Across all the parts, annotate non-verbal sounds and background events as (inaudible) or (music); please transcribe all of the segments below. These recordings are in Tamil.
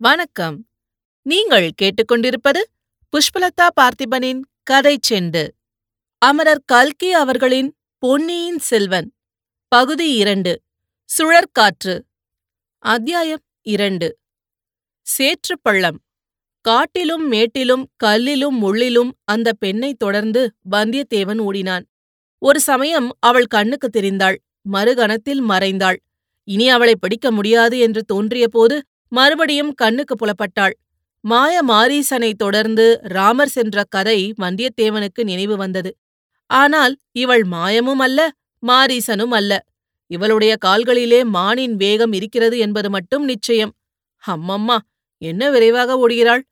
வணக்கம். நீங்கள் கேட்டுக்கொண்டிருப்பது புஷ்பலதா பார்த்திபனின் கதை செண்டு. அமரர் கல்கி அவர்களின் பொன்னியின் செல்வன் பகுதி இரண்டு சுழற்காற்று அத்தியாயம் இரண்டு. சேற்றுப் பள்ளம் காட்டிலும் மேட்டிலும் கல்லிலும் முள்ளிலும் அந்த பெண்ணை தொடர்ந்து வந்தியத்தேவன் ஓடினான். ஒரு சமயம் அவள் கண்ணுக்கு தெரிந்தாள் மறுகணத்தில் மறைந்தாள். இனி அவளை பிடிக்க முடியாது என்று தோன்றியபோது மறுபடியும் கண்ணுக்கு புலப்பட்டாள். மாய மாரீசனைத் தொடர்ந்து ராமர் சென்ற கதை வந்தியத்தேவனுக்கு நினைவு வந்தது. ஆனால் இவள் மாயமும் அல்ல மாரீசனும் அல்ல. இவளுடைய கால்களிலே மானின் வேகம் இருக்கிறது என்பது மட்டும் நிச்சயம். அம்மம்மா என்ன விரைவாக ஓடுகிறாள்?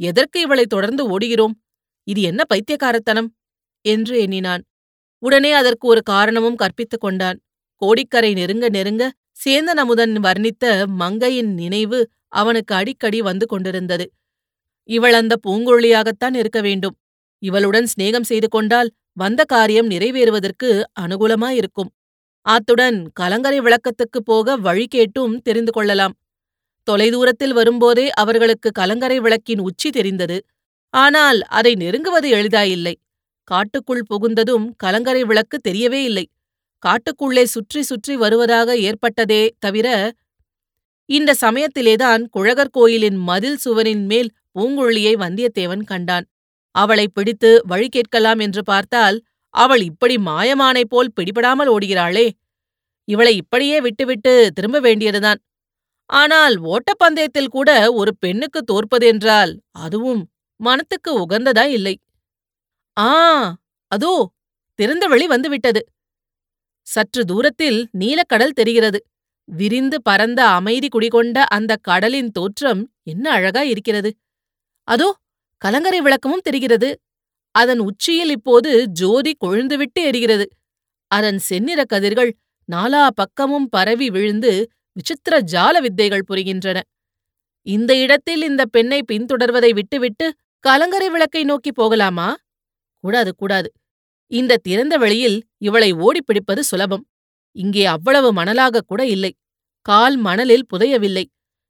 எதற்கு இவளை தொடர்ந்து ஓடுகிறோம்? இது என்ன பைத்தியக்காரத்தனம்? என்று எண்ணினான். உடனே அதற்கு ஒரு காரணமும் கற்பித்துக் கொண்டான். கோடிக்கரை நெருங்க நெருங்க சேந்தன் அமுதன் வர்ணித்த மங்கையின் நினைவு அவனுக்கு அடிக்கடி வந்து கொண்டிருந்தது. இவள் அந்த பூங்குழலியாகத்தான் இருக்க வேண்டும். இவளுடன் சிநேகம் செய்து கொண்டால் வந்த காரியம் நிறைவேறுவதற்கு அனுகூலமாயிருக்கும் அத்துடன் கலங்கரை விளக்கத்துக்குப் போக வழி கேட்டும் தெரிந்து கொள்ளலாம். தொலைதூரத்தில் வரும்போதே அவர்களுக்கு கலங்கரை விளக்கின் உச்சி தெரிந்தது. ஆனால் அதை நெருங்குவது எளிதாயில்லை. காட்டுக்குள் புகுந்ததும் கலங்கரை விளக்கு தெரியவே இல்லை. காட்டுக்குள்ளே சுற்றி சுற்றி வருவதாக ஏற்பட்டதே தவிர இந்த சமயத்திலேதான் குழகர் கோயிலின் மதில் சுவரின் மேல் பூங்குழலியை வந்தியத்தேவன் கண்டான். அவளை பிடித்து வழி கேட்கலாம் என்று பார்த்தால் அவள் இப்படி மாயமானைப் போல் பிடிபடாமல் ஓடுகிறாளே. இவளை இப்படியே விட்டுவிட்டு திரும்ப வேண்டியதுதான். ஆனால் ஓட்டப்பந்தயத்தில் கூட ஒரு பெண்ணுக்கு தோற்பதென்றால் அதுவும் மனத்துக்கு உகந்ததா இல்லை. ஆ அதோ திறந்த வெளி வந்துவிட்டது. சற்று தூரத்தில் நீலக்கடல் தெரிகிறது. விரிந்து பரந்த அமைதி குடிகொண்ட அந்த கடலின் தோற்றம் என்ன அழகா இருக்கிறது. அதோ கலங்கரை விளக்கமும் தெரிகிறது. அதன் உச்சியில் இப்போது ஜோதி கொழுந்துவிட்டு எரிகிறது. அதன் செந்நிற கதிர்கள் நாலா பக்கமும் பரவி விழுந்து விசித்திர ஜால வித்தைகள் புரிகின்றன. இந்த இடத்தில் இந்த பெண்ணை பின்தொடர்வதை விட்டுவிட்டு கலங்கரை விளக்கை நோக்கி போகலாமா? கூடாது கூடாது. இந்த திறந்த வெளியில் இவளை ஓடிப் பிடிப்பது சுலபம். இங்கே அவ்வளவு மணலாக கூட இல்லை. கால் மணலில் புதையவில்லை.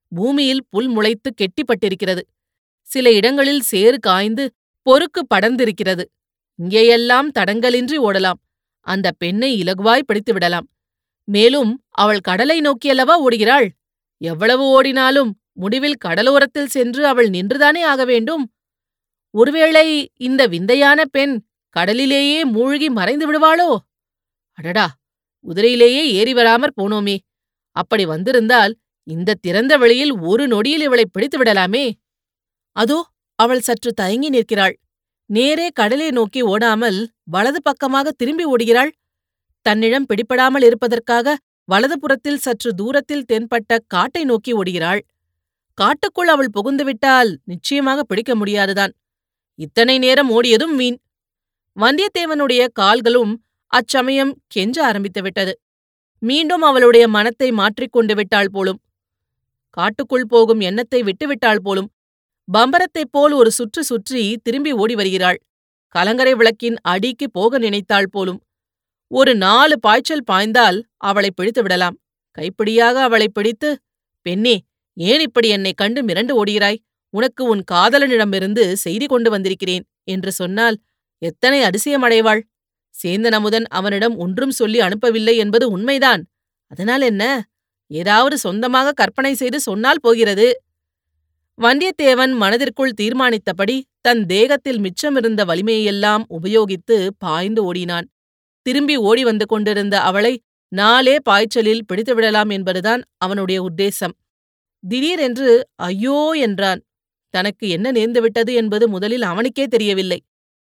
பூமியில் புல் முளைத்து கெட்டிப்பட்டிருக்கிறது. சில இடங்களில் சேறு காய்ந்து பொறுக்கு படர்ந்திருக்கிறது. இங்கேயெல்லாம் தடங்கலின்றி ஓடலாம். அந்த பெண்ணை இலகுவாய் பிடித்து விடலாம். மேலும் அவள் கடலை நோக்கியல்லவா ஓடுகிறாள்? எவ்வளவு ஓடினாலும் முடிவில் கடலோரத்தில் சென்று அவள் நின்றுதானே ஆக வேண்டும்? ஒருவேளை இந்த விந்தையான பெண் கடலிலேயே மூழ்கி மறைந்து விடுவாளோ? அடடா குதிரையிலேயே ஏறி வராமற் போனோமே. அப்படி வந்திருந்தால் இந்த திறந்த வெளியில் ஒரு நொடியில் இவளை பிடித்து விடலாமே. அதோ அவள் சற்று தயங்கி நிற்கிறாள். நேரே கடலை நோக்கி ஓடாமல் வலது பக்கமாக திரும்பி ஓடுகிறாள். தன்னிடம் பிடிபடாமல் இருப்பதற்காக வலது புறத்தில் சற்று தூரத்தில் தென்பட்ட காட்டை நோக்கி ஓடுகிறாள். காட்டுக்குள் அவள் புகுந்துவிட்டால் நிச்சயமாக பிடிக்க முடியாதுதான். இத்தனை நேரம் ஓடியதும் வீண். வந்தியத்தேவனுடைய கால்களும் அச்சமயம் கெஞ்ச ஆரம்பித்துவிட்டது மீண்டும் அவளுடைய மனத்தை மாற்றிக்கொண்டு விட்டாள் போலும் காட்டுக்குள் போகும் எண்ணத்தை விட்டுவிட்டாள் போலும் பம்பரத்தைப் போல் ஒரு சுற்று சுற்றி திரும்பி ஓடி வருகிறாள். கலங்கரை விளக்கின் அடிக்கு போக நினைத்தாள் போலும் ஒரு நாலு பாய்ச்சல் பாய்ந்தால் அவளை பிடித்து விடலாம். கைப்பிடியாக அவளை பிடித்து பெண்ணே ஏன் இப்படி என்னை கண்டு மிரண்டு ஓடுகிறாய்? உனக்கு உன் காதலனிடமிருந்து செய்தி கொண்டு வந்திருக்கிறேன் என்று சொன்னால் எத்தனை அதிசயமடைவாள்? சேந்தன் அமுதன் அவனிடம் ஒன்றும் சொல்லி அனுப்பவில்லை என்பது உண்மைதான். அதனால் என்ன? ஏதாவது சொந்தமாக கற்பனை செய்து சொன்னால் போகிறது. வந்தியத்தேவன் மனதிற்குள் தீர்மானித்தபடி தன் தேகத்தில் மிச்சமிருந்த வலிமையெல்லாம் உபயோகித்து பாய்ந்து ஓடினான். திரும்பி ஓடி வந்து கொண்டிருந்த அவளை நாலே பாய்ச்சலில் பிடித்துவிடலாம் என்பதுதான் அவனுடைய உத்தேசம். திடீரென்று ஐயோ என்றான். தனக்கு என்ன நேர்ந்துவிட்டது என்பது முதலில் அவனுக்கே தெரியவில்லை.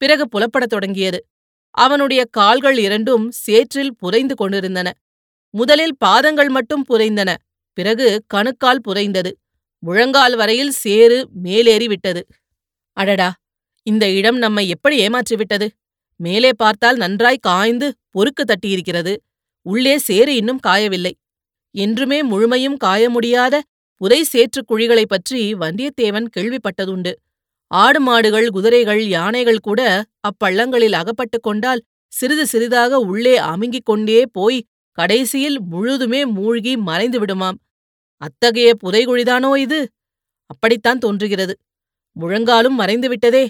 பிறகு புலப்படத் தொடங்கியது. அவனுடைய கால்கள் இரண்டும் சேற்றில் புரைந்து கொண்டிருந்தன. முதலில் பாதங்கள் மட்டும் புரைந்தன பிறகு கணுக்கால் புரைந்தது முழங்கால் வரையில் சேறு மேலேறிவிட்டது அடடா! இந்த இடம் நம்மை எப்படி ஏமாற்றிவிட்டது மேலே பார்த்தால் நன்றாய் காய்ந்து பொறுக்கு தட்டியிருக்கிறது. உள்ளே சேறு இன்னும் காயவில்லை. என்றுமே முழுமையும் காய முடியாத புதை சேற்றுக் குழிகளைப் பற்றி வந்தியத்தேவன் கேள்விப்பட்டதுண்டு. ஆடு மாடுகள் குதிரைகள் யானைகள் கூட அப்பள்ளங்களில் அகப்பட்டுக் கொண்டால் சிறிது சிறிதாக உள்ளே அமுங்கிக் கொண்டே போய் கடைசியில் முழுதுமே மூழ்கி மறைந்து விடுமாம். அத்தகைய புதைகுழிதானோ இது? அப்படித்தான் தோன்றுகிறது. முழங்காலும் மறைந்துவிட்டதே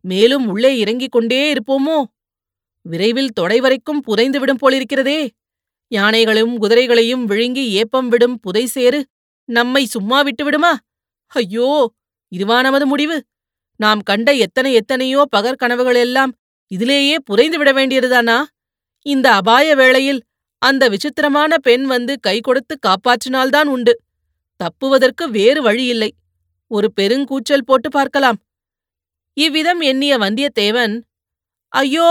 மேலும் உள்ளே இறங்கிக் கொண்டே இருப்போமோ? விரைவில் தொடை வரைக்கும் புதைந்துவிடும் போலிருக்கிறதே. யானைகளையும் குதிரைகளையும் விழுங்கி ஏப்பம் விடும் புதை சேறு நம்மை சும்மா விட்டு விடுமா? ஐயோ இதுவா நமது முடிவு? நாம் கண்ட எத்தனை எத்தனையோ பகற்கனவுகளெல்லாம் இதிலேயே புரைந்துவிட வேண்டியதுதானா? இந்த அபாய வேளையில் அந்த விசித்திரமான பெண் வந்து கை கொடுத்து காப்பாற்றினால்தான் உண்டு. தப்புவதற்கு வேறு வழியில்லை. ஒரு பெருங்கூச்சல் போட்டு பார்க்கலாம். இவ்விதம் எண்ணிய வந்தியத்தேவன் ஐயோ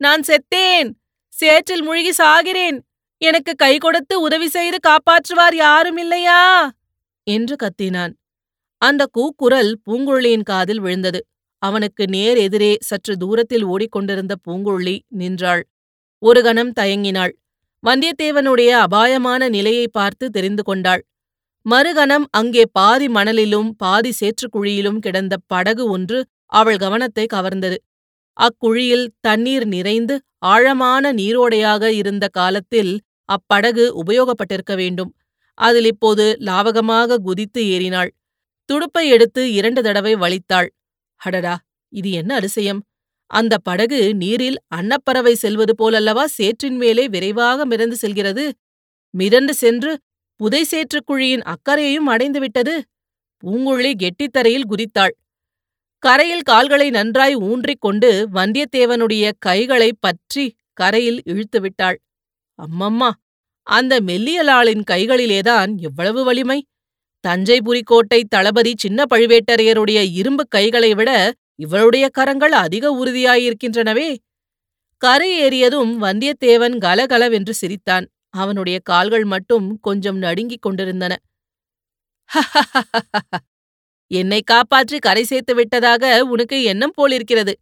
நான் செத்தேன். சேற்றில் முழுகி சாகிறேன். எனக்கு கை கொடுத்து உதவி செய்து காப்பாற்றுவார் யாரும் இல்லையா? என்று கத்தினான். அந்த கூக்குரல் பூங்குழலியின் காதில் விழுந்தது. அவனுக்கு நேர் எதிரே சற்று தூரத்தில் ஓடிக்கொண்டிருந்த பூங்குழலி நின்றாள். ஒரு கணம் தயங்கினாள். வந்தியத்தேவனுடைய அபாயமான நிலையை பார்த்து தெரிந்து கொண்டாள். மறுகணம் அங்கே பாதி மணலிலும் பாதி சேற்றுக்குழியிலும் கிடந்த படகு ஒன்று அவள் கவனத்தை கவர்ந்தது. அக்குழியில் தண்ணீர் நிறைந்து ஆழமான நீரோடையாக இருந்த காலத்தில் அப்படகு உபயோகப்பட்டிருக்க வேண்டும். அதில் இப்போது லாவகமாக குதித்து ஏறினாள். துடுப்பை எடுத்து இரண்டு தடவை வலித்தாள். அடடா இது என்ன அதிசயம்? அந்த படகு நீரில் அன்னப்பறவை செல்வது போலல்லவா சேற்றின் மேலே விரைவாக மிதந்து செல்கிறது? மிதந்து சென்று புதை சேற்றுக்குழியின் அக்கறையையும் அடைந்துவிட்டது பூங்குழலி கெட்டித்தரையில் குதித்தாள். கரையில் கால்களை நன்றாய் ஊன்றிக் கொண்டு வந்தியத்தேவனுடைய கைகளைப் பற்றி கரையில் இழுத்துவிட்டாள் அம்மம்மா அந்த மெல்லியலாளின் கைகளிலேதான் எவ்வளவு வலிமை? தஞ்சைபுரி கோட்டை தளபதி சின்ன பழுவேட்டரையருடைய இரும்பு கைகளை விட இவளுடைய கரங்கள் அதிக உறுதியாயிருக்கின்றனவே. கரை ஏறியதும் வந்தியத்தேவன் கலகலவென்று சிரித்தான். அவனுடைய கால்கள் மட்டும் கொஞ்சம் நடுங்கிக் கொண்டிருந்தன. என்னை காப்பாற்றி கரை சேர்த்து விட்டதாக உனக்கு எண்ணம் போலிருக்கிறது.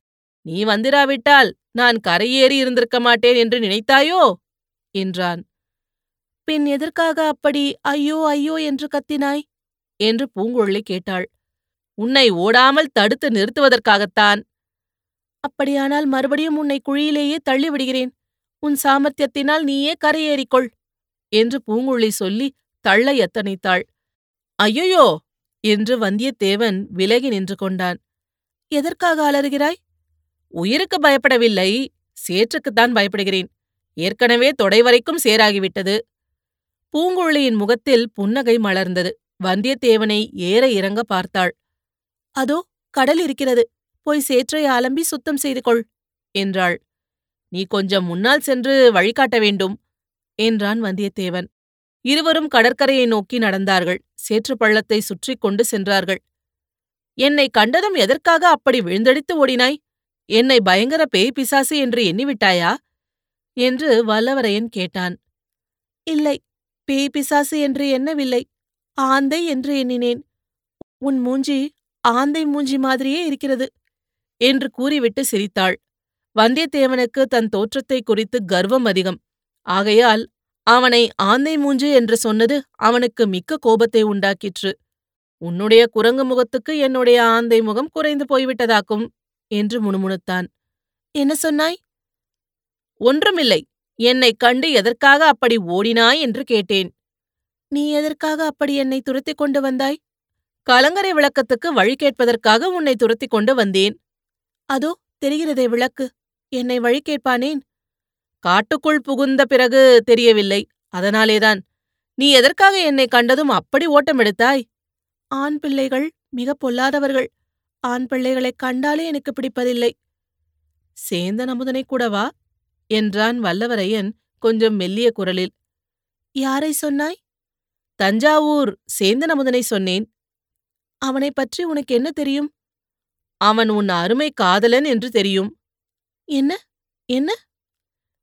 நீ வந்திராவிட்டால் நான் கரையேறி இருந்திருக்க மாட்டேன் என்று நினைத்தாயோ? என்றான். பின் எதற்காக அப்படி ஐயோ ஐயோ என்று கத்தினாய்? என்று பூங்குழலி கேட்டாள். உன்னை ஓடாமல் தடுத்து நிறுத்துவதற்காகத்தான். அப்படியானால் மறுபடியும் உன்னை குழியிலேயே தள்ளிவிடுகிறேன். உன் சாமர்த்தியத்தினால் நீயே கரையேறிக்கொள் என்று பூங்குழலி சொல்லி தள்ள எத்தனைத்தாள் ஐயோயோ! என்று வந்தியத்தேவன் விலகி நின்று கொண்டான். எதற்காக அலறுகிறாய்? உயிருக்கு பயப்படவில்லை. சேற்றுக்குத்தான் பயப்படுகிறேன். ஏற்கனவே தொடை வரைக்கும் சேராகிவிட்டது. பூங்குழலியின் முகத்தில் புன்னகை மலர்ந்தது. வந்தியத்தேவனை ஏற இறங்க பார்த்தாள். அதோ கடல் இருக்கிறது. போய் சேற்றை அலம்பி சுத்தம் செய்து கொள் என்றாள். நீ கொஞ்சம் முன்னால் சென்று வழிகாட்ட வேண்டும் என்றான் வந்தியத்தேவன். இருவரும் கடற்கரையை நோக்கி நடந்தார்கள். சேற்று பள்ளத்தை சுற்றி கொண்டு சென்றார்கள். என்னை கண்டதும் எதற்காக அப்படி விழுந்தடித்து ஓடினாய்? என்னை பயங்கர பேய் பிசாசு என்று எண்ணிவிட்டாயா? என்று வல்லவரையன் கேட்டான். இல்லை பேய் பிசாசு என்று எண்ணவில்லை. ஆந்தை என்று எண்ணினேன். உன் மூஞ்சி ஆந்தை மூஞ்சி மாதிரியே இருக்கிறது என்று கூறிவிட்டு சிரித்தாள். வந்தியத்தேவனுக்கு தன் தோற்றத்தை குறித்து கர்வம் அதிகம். ஆகையால் அவனை ஆந்தை மூஞ்சு என்று சொன்னது அவனுக்கு மிக்க கோபத்தை உண்டாக்கிற்று. உன்னுடைய குரங்கு முகத்துக்கு என்னுடைய ஆந்தை முகம் குறைந்து போய்விட்டதாக்கும் என்று முணுமுணுத்தான். என்ன சொன்னாய்? ஒன்றுமில்லை என்னைக் கண்டு எதற்காக அப்படி ஓடினாய் என்று கேட்டேன். நீ எதற்காக அப்படி என்னை துரத்திக் கொண்டு வந்தாய்? கலங்கரை விளக்கத்துக்கு வழி கேட்பதற்காக உன்னை துரத்திக் கொண்டு வந்தேன். அதோ தெரிகிறதே விளக்கு. என்னை வழி கேட்பானேன்? காட்டுக்குள் புகுந்த பிறகு தெரியவில்லை. அதனாலேதான். நீ எதற்காக என்னை கண்டதும் அப்படி ஓட்டம் எடுத்தாய்? ஆண் பிள்ளைகள் மிக பொல்லாதவர்கள். ஆண் பிள்ளைகளைக் கண்டாலே எனக்கு பிடிப்பதில்லை. சேந்தன் அமுதனை கூடவா? என்றான் வல்லவரையன் கொஞ்சம் மெல்லிய குரலில். யாரை சொன்னாய்? தஞ்சாவூர் சேந்தன் அமுதனை சொன்னேன். அவனைப் பற்றி உனக்கு என்ன தெரியும்? அவன் உன் அருமை காதலன் என்று தெரியும். என்ன? என்ன?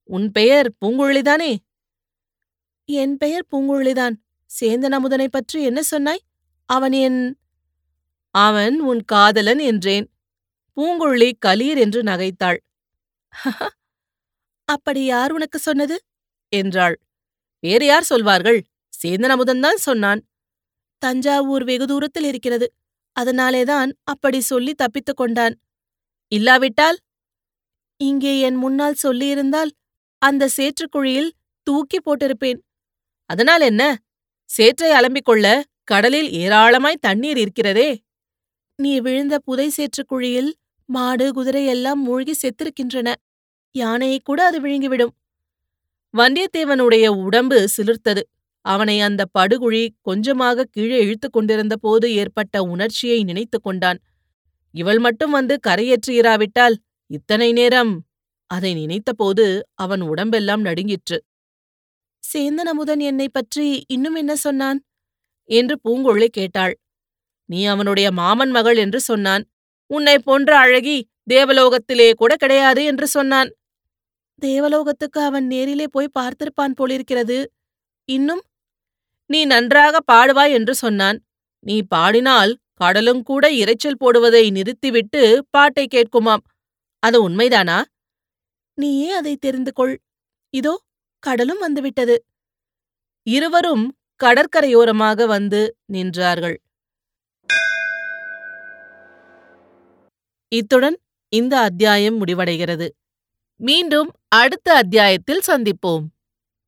உன் பெயர் பூங்குழலிதானே? என் பெயர் பூங்குழலிதான். சேந்தன் அமுதனைப் பற்றி என்ன சொன்னாய்? அவன் என் அவன் உன் காதலன் என்றேன். பூங்குழலி கலீர் என்று நகைத்தாள். (laughs) அப்படி யார் உனக்கு சொன்னது? என்றாள். வேறு யார் சொல்வார்கள்? சேந்தன் அமுதன்தான் சொன்னான். தஞ்சாவூர் வெகு தூரத்தில் இருக்கிறது. அதனாலேதான் அப்படி சொல்லி தப்பித்துக் கொண்டான். இல்லாவிட்டால்? இங்கே என் முன்னால் சொல்லியிருந்தால் அந்த சேற்றுக்குழியில் தூக்கி போட்டிருப்பேன். அதனால் என்ன? சேற்றை அலம்பிக் கொள்ள கடலில் ஏராளமாய் தண்ணீர் இருக்கிறதே. நீ விழுந்த புதை சேற்றுக் குழியில் மாடு குதிரை எல்லாம் மூழ்கி செத்திருக்கின்றன. யானையை கூட அது விழுங்கிவிடும். வந்தியத்தேவனுடைய உடம்பு சிலிர்த்தது. அவனை அந்த படுகுழி கொஞ்சமாக கீழே இழுத்துக் கொண்டிருந்த போது ஏற்பட்ட உணர்ச்சியை நினைத்துக் கொண்டான். இவள் மட்டும் வந்து கரையேற்றியிராவிட்டால் இத்தனை நேரம்? அதை நினைத்தபோது அவன் உடம்பெல்லாம் நடுங்கிற்று. சேந்தன் அமுதன் என்னை பற்றி இன்னும் என்ன சொன்னான்? என்று பூங்கொழி கேட்டாள். நீ அவனுடைய மாமன் மகள் என்று சொன்னான். உன்னை போன்ற அழகி தேவலோகத்திலே கூட கிடையாது என்று சொன்னான். தேவலோகத்துக்கு அவன் நேரிலே போய் பார்த்திருப்பான் போலிருக்கிறது. இன்னும் நீ நன்றாக பாடுவாய் என்று சொன்னான். நீ பாடினால் கடலும் கூட இரைச்சல் போடுவதை நிறுத்திவிட்டு பாட்டை கேட்குமாம். அது உண்மைதானா? நீயே அதை தெரிந்து கொள் இதோ கடலும் வந்துவிட்டது. இருவரும் கடற்கரையோரமாக வந்து நின்றார்கள். இத்துடன் இந்த அத்தியாயம் முடிவடைகிறது. மீண்டும் அடுத்த அத்தியாயத்தில் சந்திப்போம்.